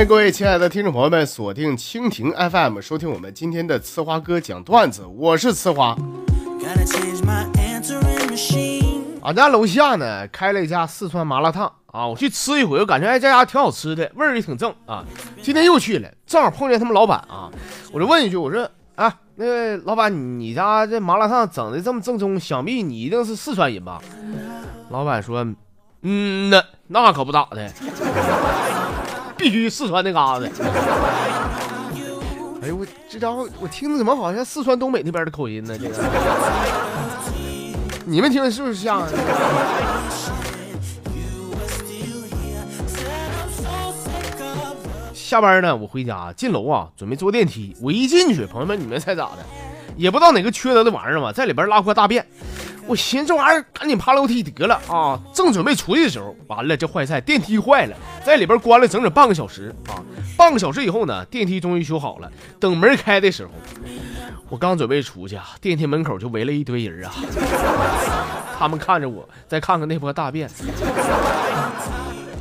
欢迎各位亲爱的听众朋友们锁定蜻蜓 FM，收听我们今天的呲花哥讲段子，我是呲花。俺家楼下呢开了一家四川麻辣烫啊，我去吃一回，我感觉哎这家挺好吃的，味儿也挺正啊。今天又去了，正好碰见他们老板啊，我就问一句，我说啊，那个老板，你家这麻辣烫整的这么正宗，想必你一定是四川人吧？老板说，嗯那那可不咋的，必须四川那嘎子。哎呦我这家伙，我听着怎么好像四川东北那边的口音呢？这个。你们听着是不是像？下班呢，我回家进楼啊，准备坐电梯。我一进去，朋友们，你们猜咋的？也不知道哪个缺德的玩意儿嘛，在里边拉过大便。我寻思这玩意儿赶紧爬楼梯得了啊！正准备出去的时候，完了，这坏菜，电梯坏了，在里边关了整整半个小时啊！半个小时以后呢，电梯终于修好了。等门开的时候。我刚准备出去啊，电梯门口就围了一堆人啊！他们看着我，再看看那波大便，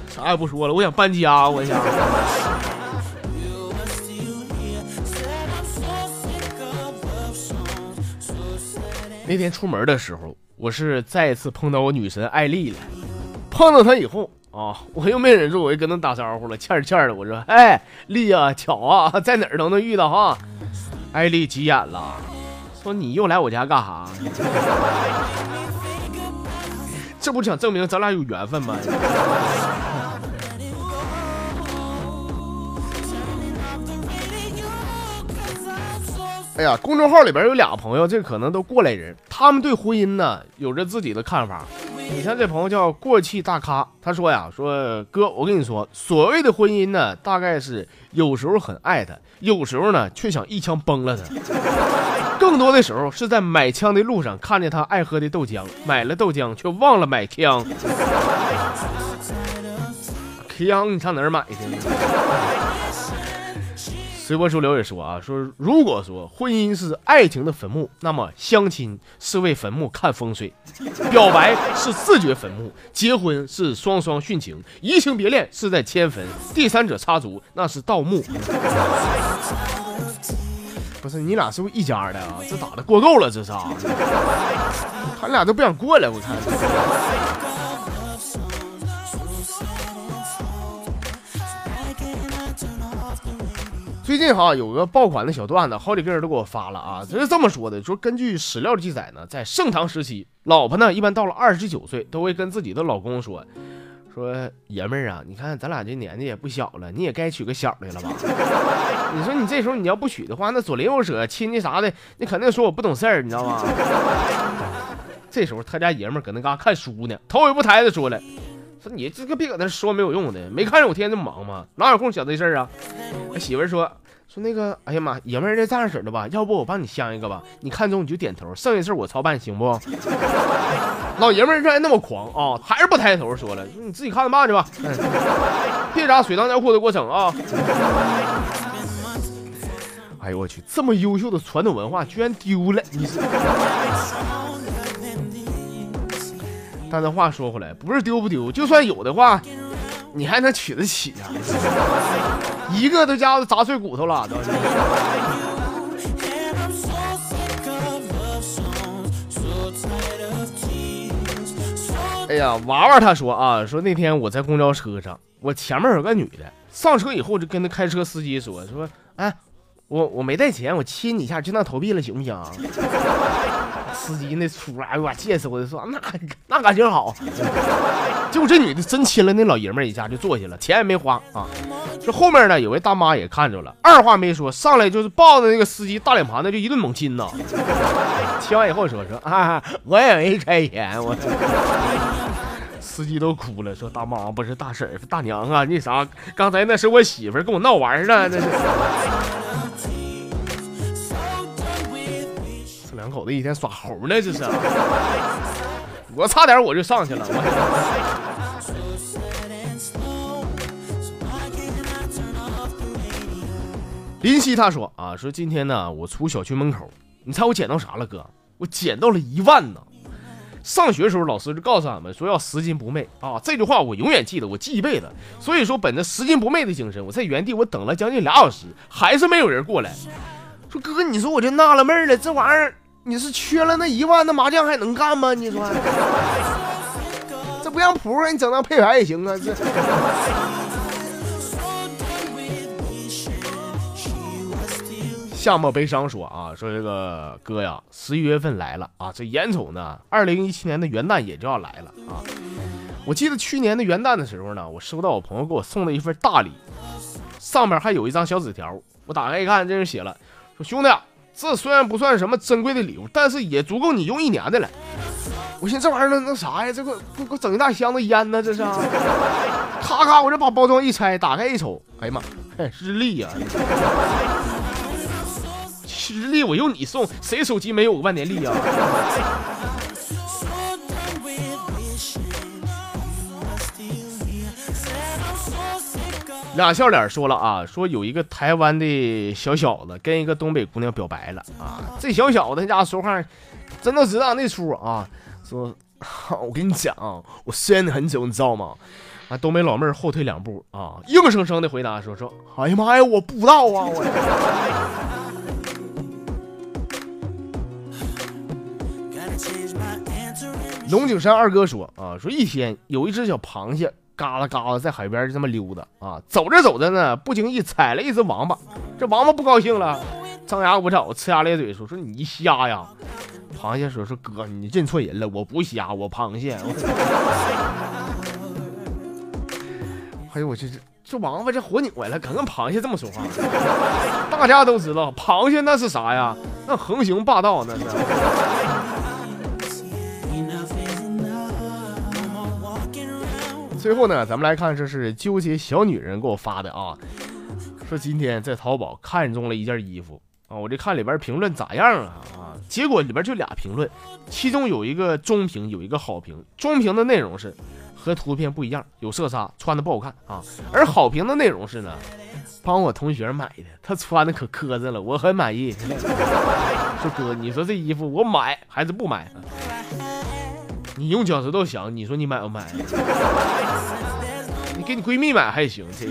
啥也不说了。我想搬家，我想。那天出门的时候，我是再次碰到我女神艾丽了。碰到她以后啊，我又没忍住，我就跟她打招呼了，欠欠的。我说：“哎，丽呀，巧啊，在哪儿都能遇到哈。”艾丽急眼了，说：“你又来我家干啥？这不想证明咱俩有缘分吗？”哎呀，公众号里边有俩朋友，这可能都过来人，他们对婚姻呢有着自己的看法。你像这朋友叫过气大咖，他说呀，说哥，我跟你说，所谓的婚姻呢，大概是有时候很爱他，有时候呢却想一枪崩了他，更多的时候是在买枪的路上看见他爱喝的豆浆，买了豆浆却忘了买枪。枪你上哪儿买去？随波逐流也说啊，说如果说婚姻是爱情的坟墓，那么相亲是为坟墓看风水，表白是自掘坟墓，结婚是双双殉情，移情别恋是在迁坟，第三者插足那是盗墓。不是你俩是不是一家的啊？这打的过够了，这是啊？他俩都不想过来，我看。最近哈有个爆款的小段子，好几个人都给我发了啊。这是这么说的：说根据史料记载呢，在盛唐时期，老婆呢一般到了二十九岁，都会跟自己的老公说：“说爷们儿啊，你看咱俩这年纪也不小了，你也该娶个小的了吧？你说你这时候你要不娶的话，那左邻右舍、亲戚啥的，你肯定说我不懂事儿，你知道吗？” 这时候他家爷们儿搁那嘎看书呢，头也不抬的说了。说你这个别搁那说没有用的，没看着我天天这么忙吗？哪有空想这事儿啊？我媳妇儿说说那个，哎呀妈，爷们儿这这样式的吧，要不我帮你相一个吧？你看中你就点头，剩下事儿我操办，行不？老爷们儿这还那么狂啊，还是不抬头，说了，你自己看着办去吧，别扎水当尿裤的过程啊！哎呦我去，这么优秀的传统文化居然丢了，你是？但这话说回来，不是丢不丢，就算有的话，你还能娶得起呀？一个都家伙砸碎骨头了，都。哎呀，娃娃他说啊，说那天我在公交车上，我前面有个女的，上车以后就跟那开车司机说说，哎，我我没带钱，我亲你一下就当投币了，行不行？司机那出来，哎呦我气死我就！说那那感情好，结果这女的真亲了那老爷们一下就坐下了，钱也没花啊。这后面呢有位大妈也看着了，二话没说上来就是抱着那个司机大脸盘子就一顿猛亲呐。亲完以后说说啊，我也没开钱，我司机都哭了，说大妈不是大婶大娘啊，那啥，刚才那是我媳妇跟我闹玩呢，那是。口子一天耍猴呢，这是。我差点我就上去了。林夕他说啊，说今天呢，我出小区门口，你猜我捡到啥了，哥？我捡到了一万呢。上学时候老师就告诉俺们说要拾金不昧啊，这句话我永远记得，我记一辈子。所以说，本着拾金不昧的精神，我在原地我等了将近俩小时，还是没有人过来。说哥，你说我就纳了闷了，这玩意儿你是缺了那一万，那麻将还能干吗？你说这不让扑克，你整张配牌也行啊，这。夏末悲伤说啊，说这个哥呀，十一月份来了啊，这眼瞅呢，二零一七年的元旦也就要来了啊。我记得去年的元旦的时候呢，我收到我朋友给我送的一份大礼，上面还有一张小纸条。我打开一看，这是写了，说兄弟，这虽然不算什么珍贵的礼物，但是也足够你用一年的了。我寻思这玩意儿能能啥呀？这个给我整一大箱子烟呢？这是？咔咔，我这把包装一拆，打开一瞅，哎呀妈，日历呀！日历我用你送，谁手机没有个万年历啊？俩笑脸说了啊，说有一个台湾的小小子跟一个东北姑娘表白了啊，这小小子家说话真的知道那出啊，说 我跟你讲，我删你很久，你知道吗？啊，东北老妹儿后退两步啊，硬生生的回答说说，哎呀妈呀，我不知道啊，我。龙井山二哥说啊，说一天有一只小螃蟹嘎啦嘎啦在海边就这么溜达啊，走着走着呢，不经意踩了一只王八，这王八不高兴了，张牙舞爪，呲牙咧嘴说说你瞎呀？螃蟹说说哥，你认错人了，我不瞎，我螃蟹。哎呦我去，这这王八这活拧歪了，敢跟螃蟹这么说话？大家都知道，螃蟹那是啥呀？那横行霸道那是。最后呢，咱们来看，这是纠结小女人给我发的啊，说今天在淘宝看中了一件衣服啊，我这看里边评论咋样啊啊，结果里边就俩评论，其中有一个中评，有一个好评。中评的内容是和图片不一样，有色差，穿的不好看啊。而好评的内容是呢，帮我同学买的，他穿的可磕碜了，我很满意。说哥，你说这衣服我买还是不买？你用脚趾头想，你说你买不买？你给你闺蜜买还行，这。